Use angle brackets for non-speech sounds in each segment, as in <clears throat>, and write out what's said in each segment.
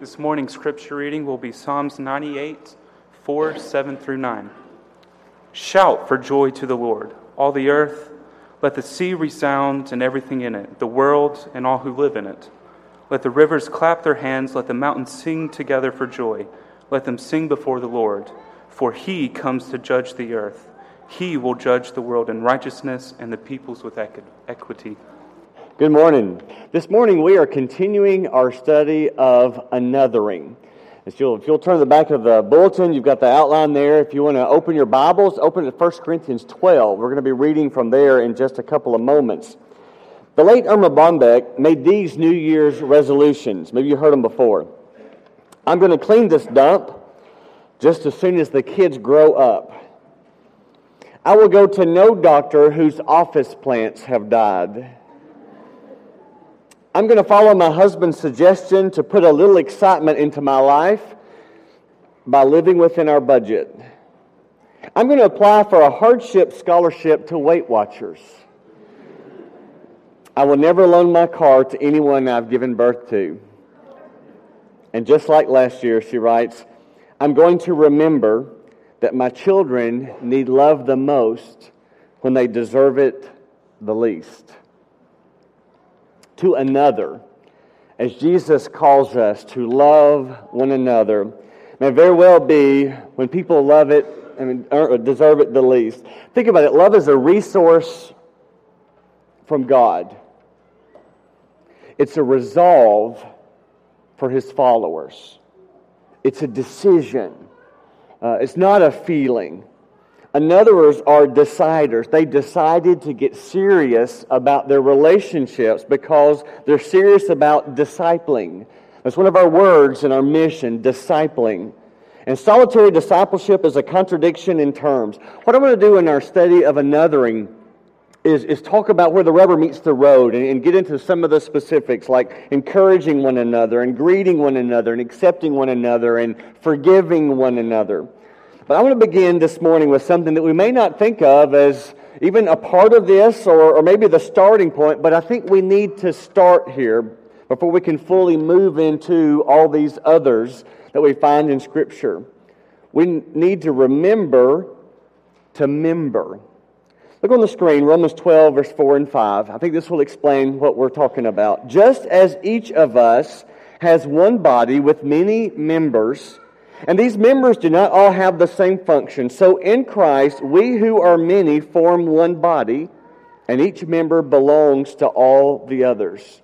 This morning's scripture reading will be Psalms 98, 4, 7 through 9. Shout for joy to the Lord, all the earth. Let the sea resound and everything in it, the world and all who live in it. Let the rivers clap their hands, let the mountains sing together for joy. Let them sing before the Lord, for he comes to judge the earth. He will judge the world in righteousness and the peoples with equity. Good morning. This morning we are continuing our study of anothering. If you'll, if you'll turn the back of the bulletin, you've got the outline there. If you want to open your Bibles, open to 1 Corinthians 12. We're going to be reading from there in just a couple of moments. The late Erma Bombeck made these New Year's resolutions. Maybe you heard them before. I'm going to clean this dump just as soon as the kids grow up. I will go to no doctor whose office plants have died. I'm going to follow my husband's suggestion to put a little excitement into my life by living within our budget. I'm going to apply for a hardship scholarship to Weight Watchers. I will never loan my car to anyone I've given birth to. And just like last year, she writes, I'm going to remember that my children need love the most when they deserve it the least to another, as Jesus calls us to love one another, may very well be when people love it and deserve it the least. Think about it. Love is a resource from God, it's a resolve for his followers, it's a decision, uh, it's not a feeling. Anothers are deciders. They decided to get serious about their relationships because they're serious about discipling. That's one of our words in our mission, discipling. And solitary discipleship is a contradiction in terms. What I'm going to do in our study of anothering is, is talk about where the rubber meets the road and, and get into some of the specifics like encouraging one another and greeting one another and accepting one another and forgiving one another. But I want to begin this morning with something that we may not think of as even a part of this or, or maybe the starting point, but I think we need to start here before we can fully move into all these others that we find in Scripture. We need to remember to member. Look on the screen, Romans 12, verse 4 and 5. I think this will explain what we're talking about. Just as each of us has one body with many members, and these members do not all have the same function. So in Christ, we who are many form one body, and each member belongs to all the others.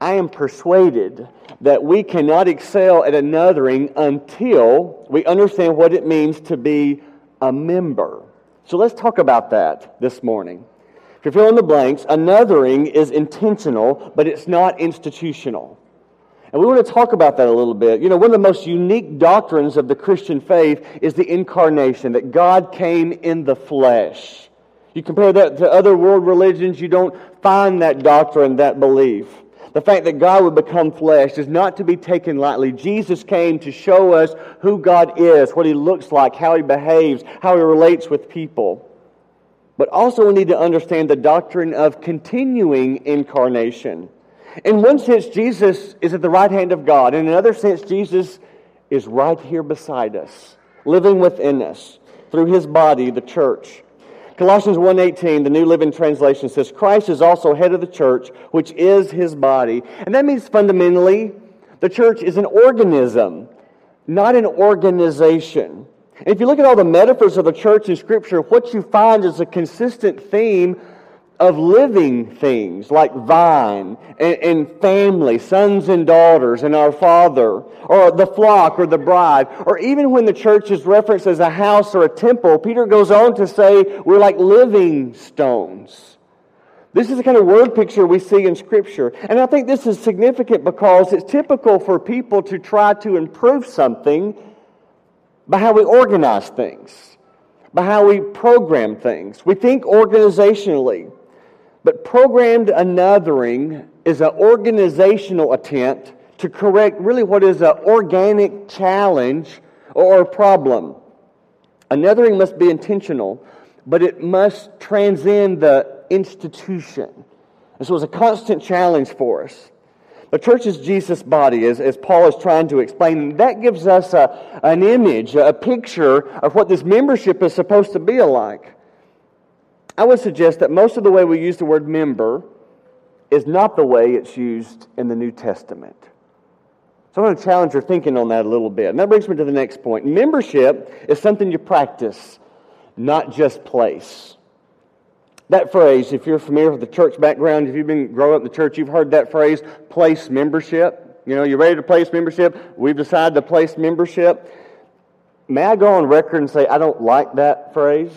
I am persuaded that we cannot excel at anothering until we understand what it means to be a member. So let's talk about that this morning. If you're filling the blanks, anothering is intentional, but it's not institutional. And we want to talk about that a little bit. You know, one of the most unique doctrines of the Christian faith is the incarnation, that God came in the flesh. You compare that to other world religions, you don't find that doctrine, that belief. The fact that God would become flesh is not to be taken lightly. Jesus came to show us who God is, what he looks like, how he behaves, how he relates with people. But also, we need to understand the doctrine of continuing incarnation. In one sense, Jesus is at the right hand of God. In another sense, Jesus is right here beside us, living within us through his body, the church. Colossians 1:18, the New Living Translation says Christ is also head of the church, which is his body. And that means fundamentally the church is an organism, not an organization. And if you look at all the metaphors of the church in scripture, what you find is a consistent theme of living things like vine and, and, family, sons and daughters, and our Father, or the flock or the bride, or even when the church is referenced as a house or a temple, Peter goes on to say we're like living stones. This is the kind of word picture we see in Scripture. And I think this is significant because it's typical for people to try to improve something by how we organize things, by how we program things. We think organizationally. But programmed anothering is an organizational attempt to correct really what is an organic challenge or problem. Anothering must be intentional, but it must transcend the institution. This was a constant challenge for us. The church is Jesus' body, as, as Paul is trying to explain. That gives us a, an image, a picture of what this membership is supposed to be like. I would suggest that most of the way we use the word member is not the way it's used in the New Testament. So I want to challenge your thinking on that a little bit. And that brings me to the next point. Membership is something you practice, not just place. That phrase, if you're familiar with the church background, if you've been growing up in the church, you've heard that phrase, place membership. You know, you're ready to place membership. We've decided to place membership. May I go on record and say I don't like that phrase?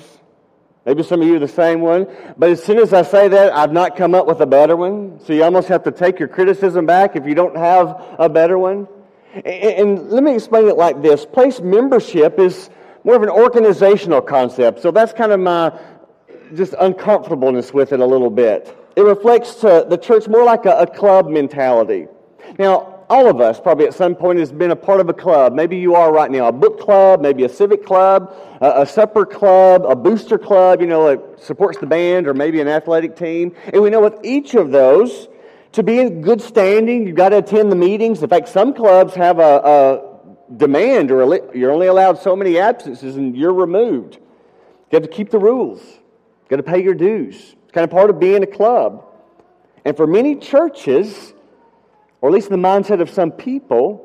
Maybe some of you are the same one. But as soon as I say that, I've not come up with a better one. So you almost have to take your criticism back if you don't have a better one. And let me explain it like this place membership is more of an organizational concept. So that's kind of my just uncomfortableness with it a little bit. It reflects the church more like a, a club mentality. Now, all of us probably at some point has been a part of a club. Maybe you are right now, a book club, maybe a civic club, a, a supper club, a booster club, you know, that supports the band or maybe an athletic team. And we know with each of those, to be in good standing, you've got to attend the meetings. In fact, some clubs have a, a demand or you're only allowed so many absences and you're removed. You have to keep the rules. You got to pay your dues. It's kind of part of being a club. And for many churches, or at least in the mindset of some people,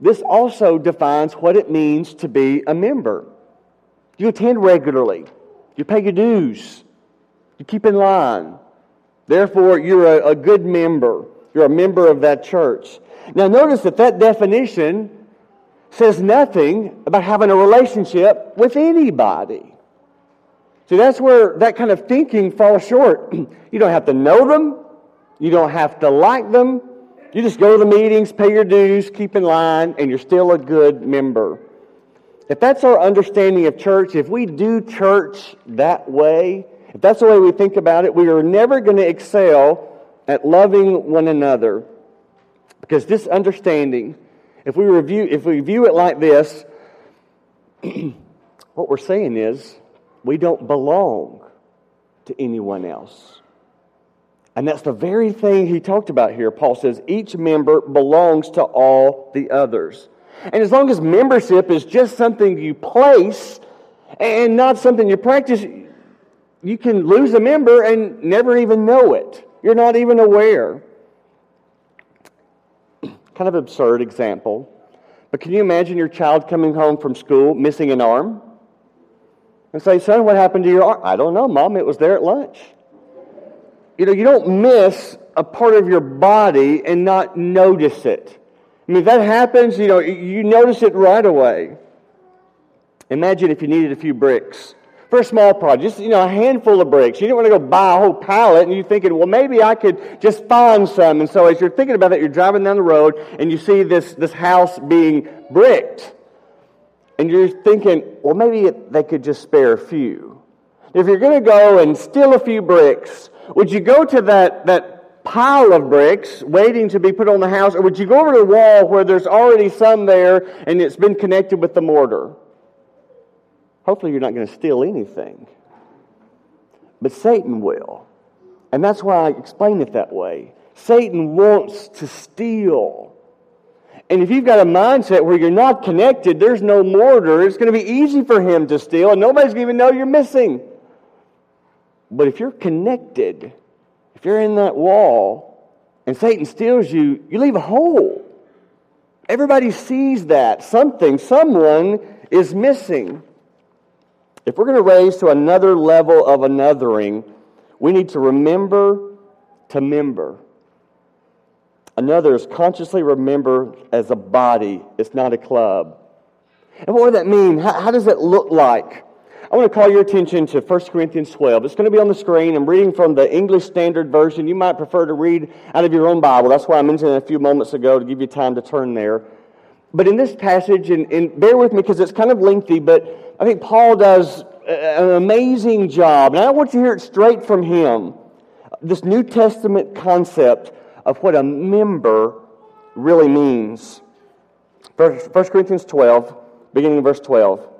this also defines what it means to be a member. You attend regularly, you pay your dues, you keep in line. Therefore, you're a, a good member. You're a member of that church. Now, notice that that definition says nothing about having a relationship with anybody. See, that's where that kind of thinking falls short. <clears throat> you don't have to know them, you don't have to like them, you just go to the meetings, pay your dues, keep in line, and you're still a good member. If that's our understanding of church, if we do church that way, if that's the way we think about it, we are never going to excel at loving one another. Because this understanding, if we review, if we view it like this, <clears throat> what we're saying is we don't belong to anyone else. And that's the very thing he talked about here. Paul says each member belongs to all the others. And as long as membership is just something you place and not something you practice, you can lose a member and never even know it. You're not even aware. <clears throat> kind of absurd example. But can you imagine your child coming home from school missing an arm? And say, son, what happened to your arm? I don't know, mom. It was there at lunch you know, you don't miss a part of your body and not notice it. I mean, if that happens, you know, you notice it right away. Imagine if you needed a few bricks for a small project, just, you know, a handful of bricks. You didn't want to go buy a whole pallet and you're thinking, well, maybe I could just find some. And so as you're thinking about that, you're driving down the road and you see this, this house being bricked. And you're thinking, well, maybe they could just spare a few. If you're going to go and steal a few bricks, would you go to that, that pile of bricks waiting to be put on the house, or would you go over to the wall where there's already some there and it's been connected with the mortar? Hopefully, you're not going to steal anything. But Satan will. And that's why I explain it that way. Satan wants to steal. And if you've got a mindset where you're not connected, there's no mortar, it's going to be easy for him to steal, and nobody's going to even know you're missing. But if you're connected, if you're in that wall and Satan steals you, you leave a hole. Everybody sees that. Something, someone is missing. If we're going to raise to another level of anothering, we need to remember to member. Another is consciously remember as a body, it's not a club. And what would that mean? How, how does it look like? I want to call your attention to 1 Corinthians 12. It's going to be on the screen. I'm reading from the English Standard Version. You might prefer to read out of your own Bible. That's why I mentioned it a few moments ago to give you time to turn there. But in this passage, and, and bear with me because it's kind of lengthy, but I think Paul does an amazing job. And I want you to hear it straight from him. This New Testament concept of what a member really means. 1 Corinthians 12, beginning in verse 12.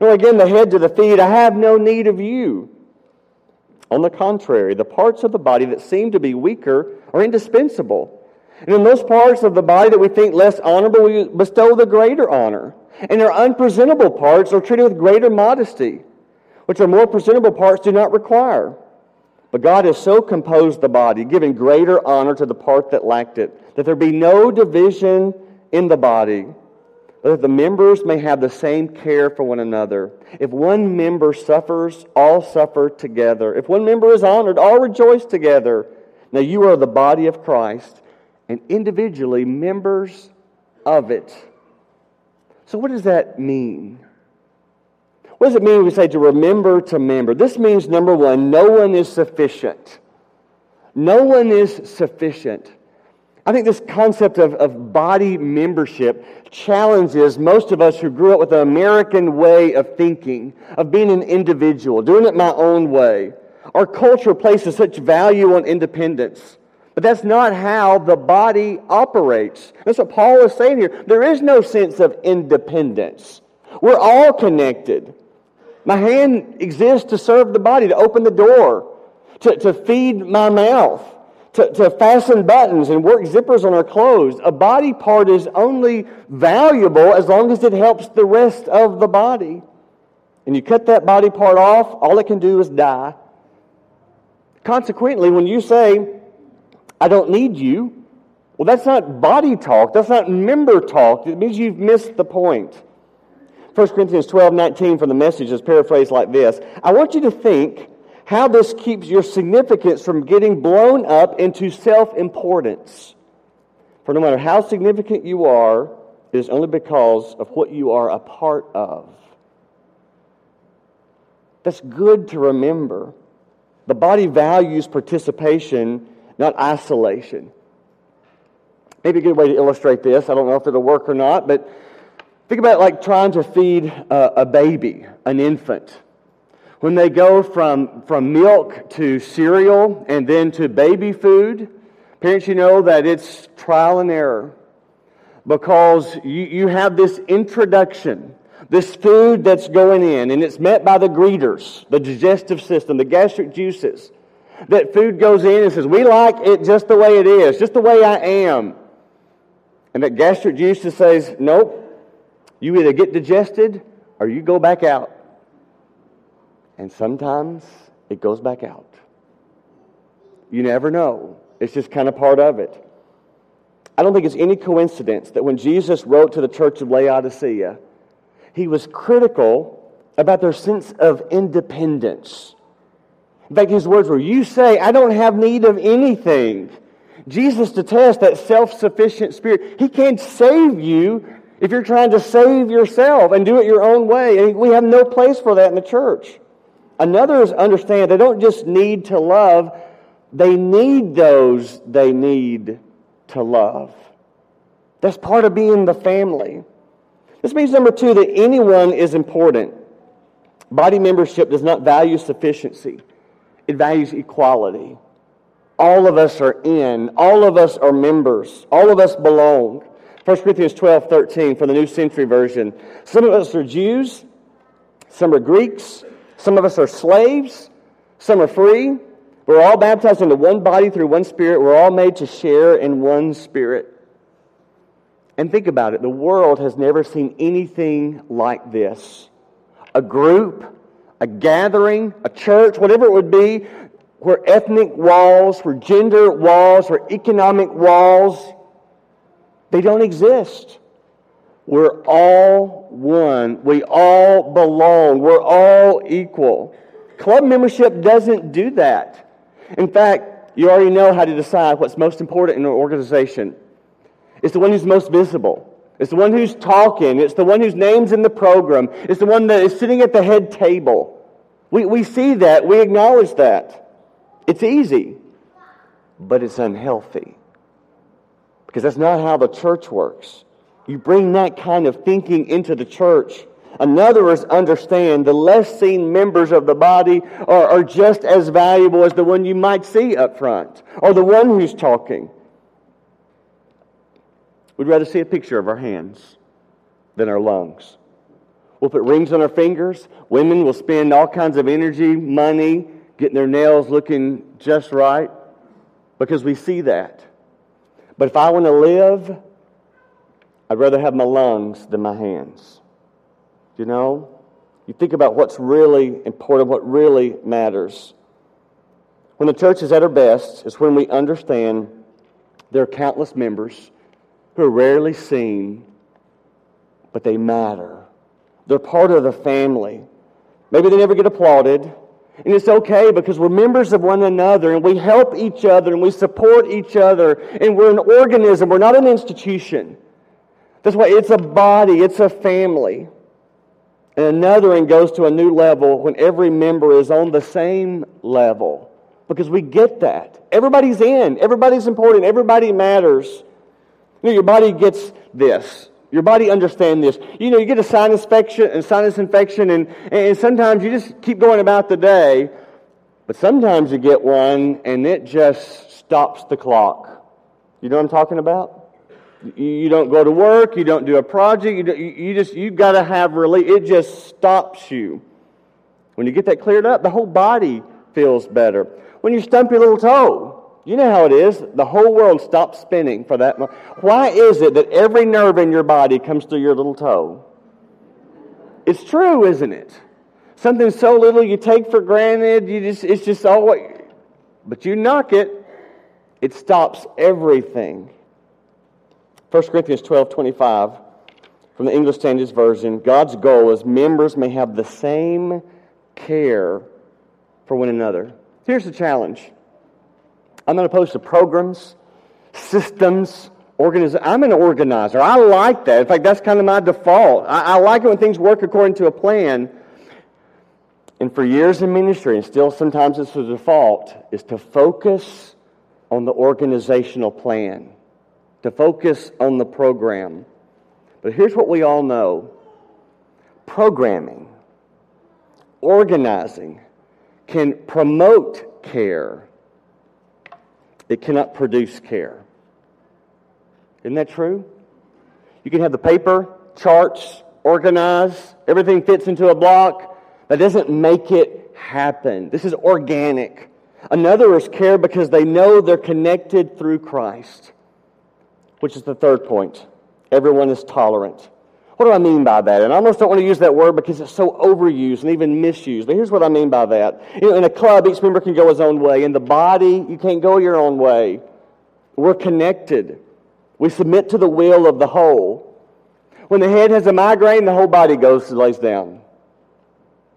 Nor again the head to the feet, I have no need of you. On the contrary, the parts of the body that seem to be weaker are indispensable. And in those parts of the body that we think less honorable, we bestow the greater honor. And our unpresentable parts are treated with greater modesty, which our more presentable parts do not require. But God has so composed the body, giving greater honor to the part that lacked it, that there be no division in the body, that the members may have the same care for one another. If one member suffers, all suffer together. If one member is honored, all rejoice together. Now you are the body of Christ, and individually members of it. So, what does that mean? What does it mean when we say to remember to member? This means, number one, no one is sufficient. No one is sufficient. I think this concept of, of body membership challenges most of us who grew up with an American way of thinking, of being an individual, doing it my own way. Our culture places such value on independence. But that's not how the body operates. That's what Paul is saying here. There is no sense of independence. We're all connected. My hand exists to serve the body, to open the door, to, to feed my mouth, to, to fasten buttons and work zippers on our clothes. A body part is only valuable as long as it helps the rest of the body. And you cut that body part off, all it can do is die. Consequently, when you say, I don't need you, well, that's not body talk. That's not member talk. It means you've missed the point. 1 Corinthians 12 19 from the message is paraphrased like this I want you to think how this keeps your significance from getting blown up into self importance. For no matter how significant you are, it is only because of what you are a part of. That's good to remember. The body values participation, not isolation. Maybe a good way to illustrate this, I don't know if it'll work or not, but Think about like trying to feed a, a baby, an infant. When they go from, from milk to cereal and then to baby food, parents, you know that it's trial and error because you, you have this introduction, this food that's going in, and it's met by the greeters, the digestive system, the gastric juices. That food goes in and says, We like it just the way it is, just the way I am. And that gastric juices says, Nope, you either get digested or you go back out. And sometimes it goes back out. You never know. It's just kind of part of it. I don't think it's any coincidence that when Jesus wrote to the church of Laodicea, he was critical about their sense of independence. In fact, his words were, You say, I don't have need of anything. Jesus detests that self sufficient spirit. He can't save you if you're trying to save yourself and do it your own way, and we have no place for that in the church. Another is understand they don't just need to love, they need those they need to love. That's part of being the family. This means, number two, that anyone is important. Body membership does not value sufficiency, it values equality. All of us are in, all of us are members, all of us belong. 1 Corinthians 12, 13 from the New Century Version. Some of us are Jews, some are Greeks, some of us are slaves, some are free. We're all baptized into one body through one spirit. We're all made to share in one spirit. And think about it the world has never seen anything like this. A group, a gathering, a church, whatever it would be, where ethnic walls, where gender walls, where economic walls, they don't exist. We're all one. We all belong. We're all equal. Club membership doesn't do that. In fact, you already know how to decide what's most important in an organization. It's the one who's most visible. It's the one who's talking. It's the one whose name's in the program. It's the one that is sitting at the head table. We, we see that. We acknowledge that. It's easy, but it's unhealthy. Because that's not how the church works. You bring that kind of thinking into the church. Another is understand the less seen members of the body are, are just as valuable as the one you might see up front or the one who's talking. We'd rather see a picture of our hands than our lungs. We'll put rings on our fingers. Women will spend all kinds of energy, money, getting their nails looking just right because we see that. But if I want to live, I'd rather have my lungs than my hands. You know? You think about what's really important, what really matters. When the church is at her best is when we understand there are countless members who are rarely seen, but they matter. They're part of the family. Maybe they never get applauded. And it's okay because we're members of one another and we help each other and we support each other and we're an organism. We're not an institution. That's why it's a body, it's a family. And another one goes to a new level when every member is on the same level because we get that. Everybody's in, everybody's important, everybody matters. You know, your body gets this. Your body understands this. You know, you get a sinus infection, a sinus infection, and, and sometimes you just keep going about the day, but sometimes you get one and it just stops the clock. You know what I'm talking about? You don't go to work. You don't do a project. You, you just you've got to have relief. It just stops you. When you get that cleared up, the whole body feels better. When you stump your little toe, you know how it is. The whole world stops spinning for that. Why is it that every nerve in your body comes through your little toe? It's true, isn't it? Something so little you take for granted. You just it's just always. But you knock it, it stops everything. 1 Corinthians 12 25 from the English Standard Version God's goal is members may have the same care for one another. Here's the challenge I'm not opposed to programs, systems, organization. I'm an organizer. I like that. In fact, that's kind of my default. I, I like it when things work according to a plan. And for years in ministry, and still sometimes it's the default, is to focus on the organizational plan to focus on the program. But here's what we all know programming, organizing can promote care, it cannot produce care. Isn't that true? You can have the paper, charts, organize, everything fits into a block. That doesn't make it happen. This is organic. Another is care because they know they're connected through Christ which is the third point. Everyone is tolerant. What do I mean by that? And I almost don't want to use that word because it's so overused and even misused. But here's what I mean by that. You know, in a club, each member can go his own way. In the body, you can't go your own way. We're connected. We submit to the will of the whole. When the head has a migraine, the whole body goes and lays down.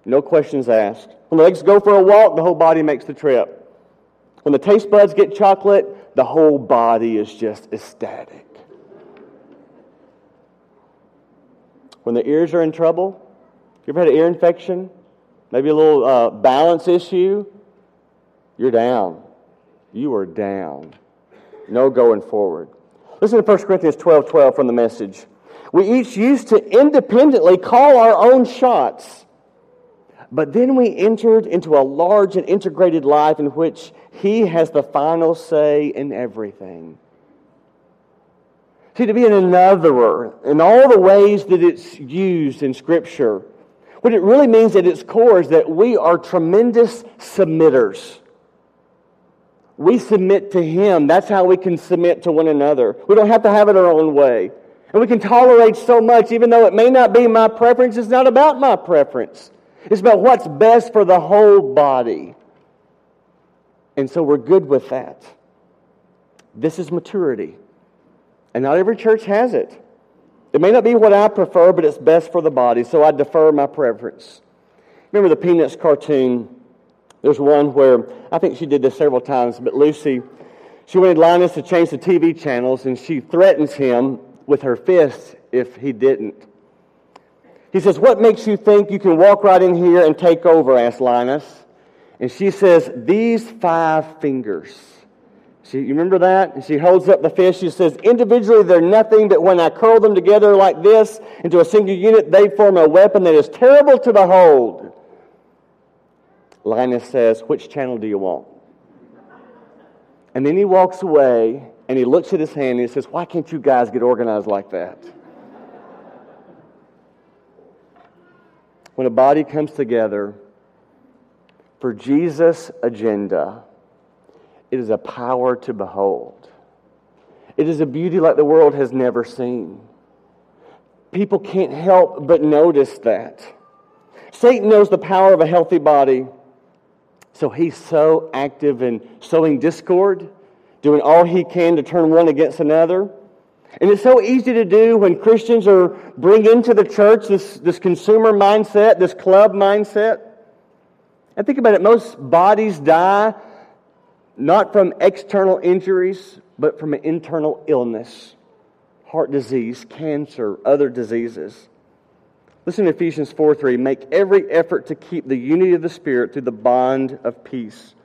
No questions asked. When the legs go for a walk, the whole body makes the trip. When the taste buds get chocolate, the whole body is just ecstatic. When the ears are in trouble, you ever had an ear infection? Maybe a little uh, balance issue? You're down. You are down. No going forward. Listen to 1 Corinthians 12 12 from the message. We each used to independently call our own shots. But then we entered into a large and integrated life in which He has the final say in everything. See, to be an anotherer in all the ways that it's used in Scripture, what it really means at its core is that we are tremendous submitters. We submit to Him. That's how we can submit to one another. We don't have to have it our own way. And we can tolerate so much, even though it may not be my preference. It's not about my preference. It's about what's best for the whole body. And so we're good with that. This is maturity. And not every church has it. It may not be what I prefer, but it's best for the body, so I defer my preference. Remember the Peanuts cartoon? There's one where I think she did this several times, but Lucy, she wanted Linus to change the TV channels, and she threatens him with her fist if he didn't. He says, What makes you think you can walk right in here and take over? asked Linus. And she says, These five fingers. She, you remember that? And she holds up the fish. She says, Individually, they're nothing, but when I curl them together like this into a single unit, they form a weapon that is terrible to behold. Linus says, Which channel do you want? And then he walks away and he looks at his hand and he says, Why can't you guys get organized like that? When a body comes together for Jesus' agenda, it is a power to behold. It is a beauty like the world has never seen. People can't help but notice that. Satan knows the power of a healthy body, so he's so active in sowing discord, doing all he can to turn one against another. And it's so easy to do when Christians are bring into the church this, this consumer mindset, this club mindset. And think about it, most bodies die not from external injuries, but from an internal illness heart disease, cancer, other diseases. Listen to Ephesians 4 3. Make every effort to keep the unity of the Spirit through the bond of peace.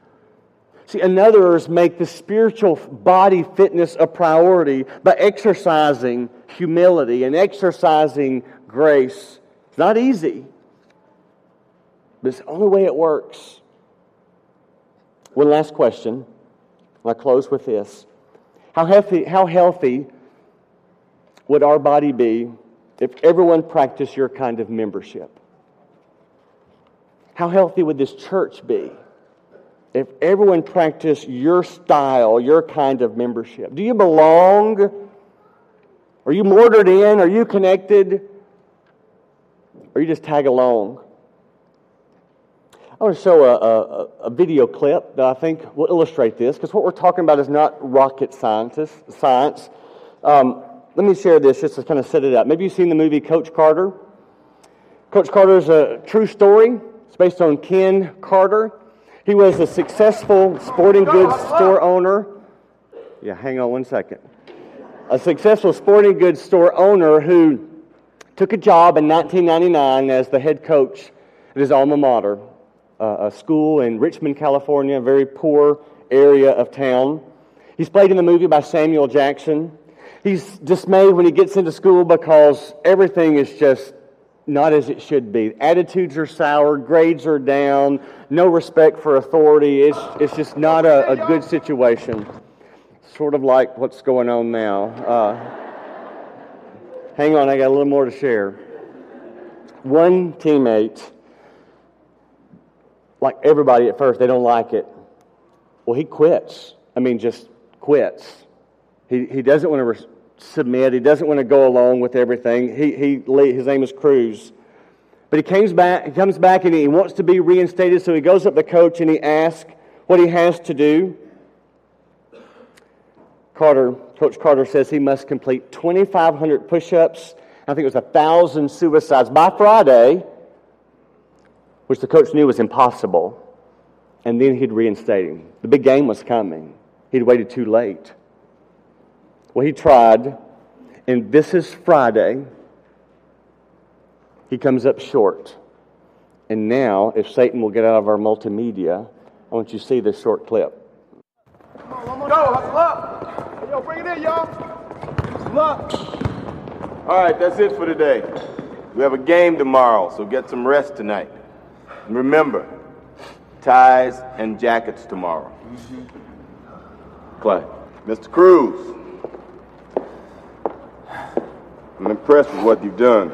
See, another's make the spiritual body fitness a priority by exercising humility and exercising grace. It's not easy, but it's the only way it works. One last question. I'll close with this. How healthy, how healthy would our body be if everyone practiced your kind of membership? How healthy would this church be if everyone practiced your style, your kind of membership? Do you belong? Are you mortared in? Are you connected? Or you just tag along? I want to show a, a, a, video clip that I think will illustrate this because what we're talking about is not rocket scientists, science. Um, let me share this just to kind of set it up. Maybe you've seen the movie Coach Carter. Coach Carter is a true story. It's based on Ken Carter. He was a successful sporting goods store owner. Yeah, hang on one second. A successful sporting goods store owner who took a job in 1999 as the head coach at his alma mater, a school in Richmond, California, a very poor area of town. He's played in the movie by Samuel Jackson. He's dismayed when he gets into school because everything is just not as it should be. Attitudes are sour, grades are down, no respect for authority. It's, it's just not a, a good situation. Sort of like what's going on now. Uh, hang on, I got a little more to share. One teammate like everybody at first, they don't like it. Well, he quits. I mean, just quits. He, he doesn't want to submit. He doesn't want to go along with everything. He, he, his name is Cruz. But he comes back, he comes back and he wants to be reinstated, so he goes up to the coach and he asks what he has to do. Carter, Coach Carter says he must complete 2,500 push ups. I think it was 1,000 suicides by Friday which the coach knew was impossible. And then he'd reinstate him. The big game was coming. He'd waited too late. Well, he tried, and this is Friday. He comes up short. And now, if Satan will get out of our multimedia, I want you to see this short clip. Come on, one more. Go, hustle up. Hey, yo, bring it in, y'all. Hustle up. All right, that's it for today. We have a game tomorrow, so get some rest tonight. Remember, ties and jackets tomorrow. Mm-hmm. Clay. Mr. Cruz, I'm impressed with what you've done,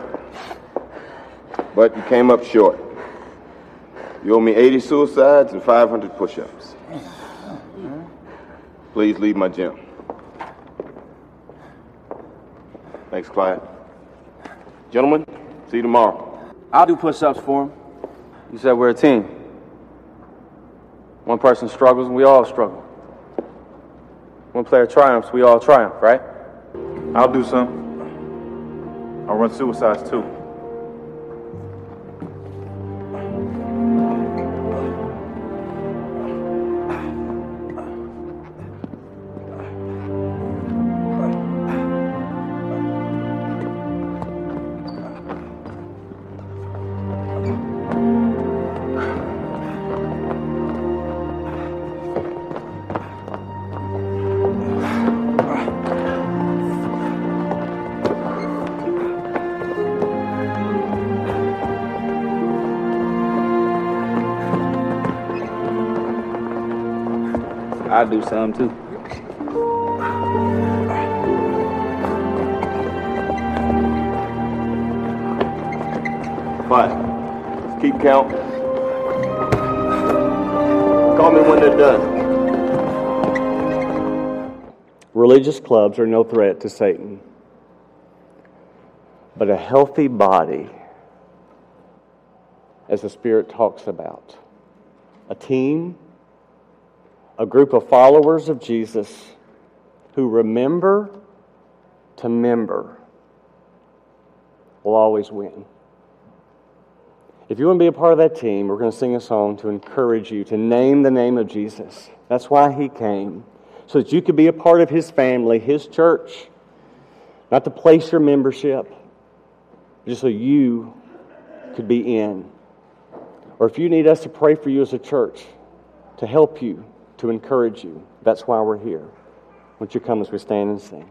but you came up short. You owe me 80 suicides and 500 push ups. Please leave my gym. Thanks, Clyde. Gentlemen, see you tomorrow. I'll do push ups for him. You said we're a team. One person struggles and we all struggle. One player triumphs, we all triumph, right? I'll do some. I'll run suicides too. I do some too. Fine. Let's keep count. Call me when they're done. Religious clubs are no threat to Satan. But a healthy body, as the Spirit talks about, a team, a group of followers of Jesus who remember to member will always win. If you want to be a part of that team, we're going to sing a song to encourage you to name the name of Jesus. That's why he came, so that you could be a part of his family, his church. Not to place your membership, just so you could be in. Or if you need us to pray for you as a church, to help you, to encourage you, that's why we're here. Won't you come as we stand and sing?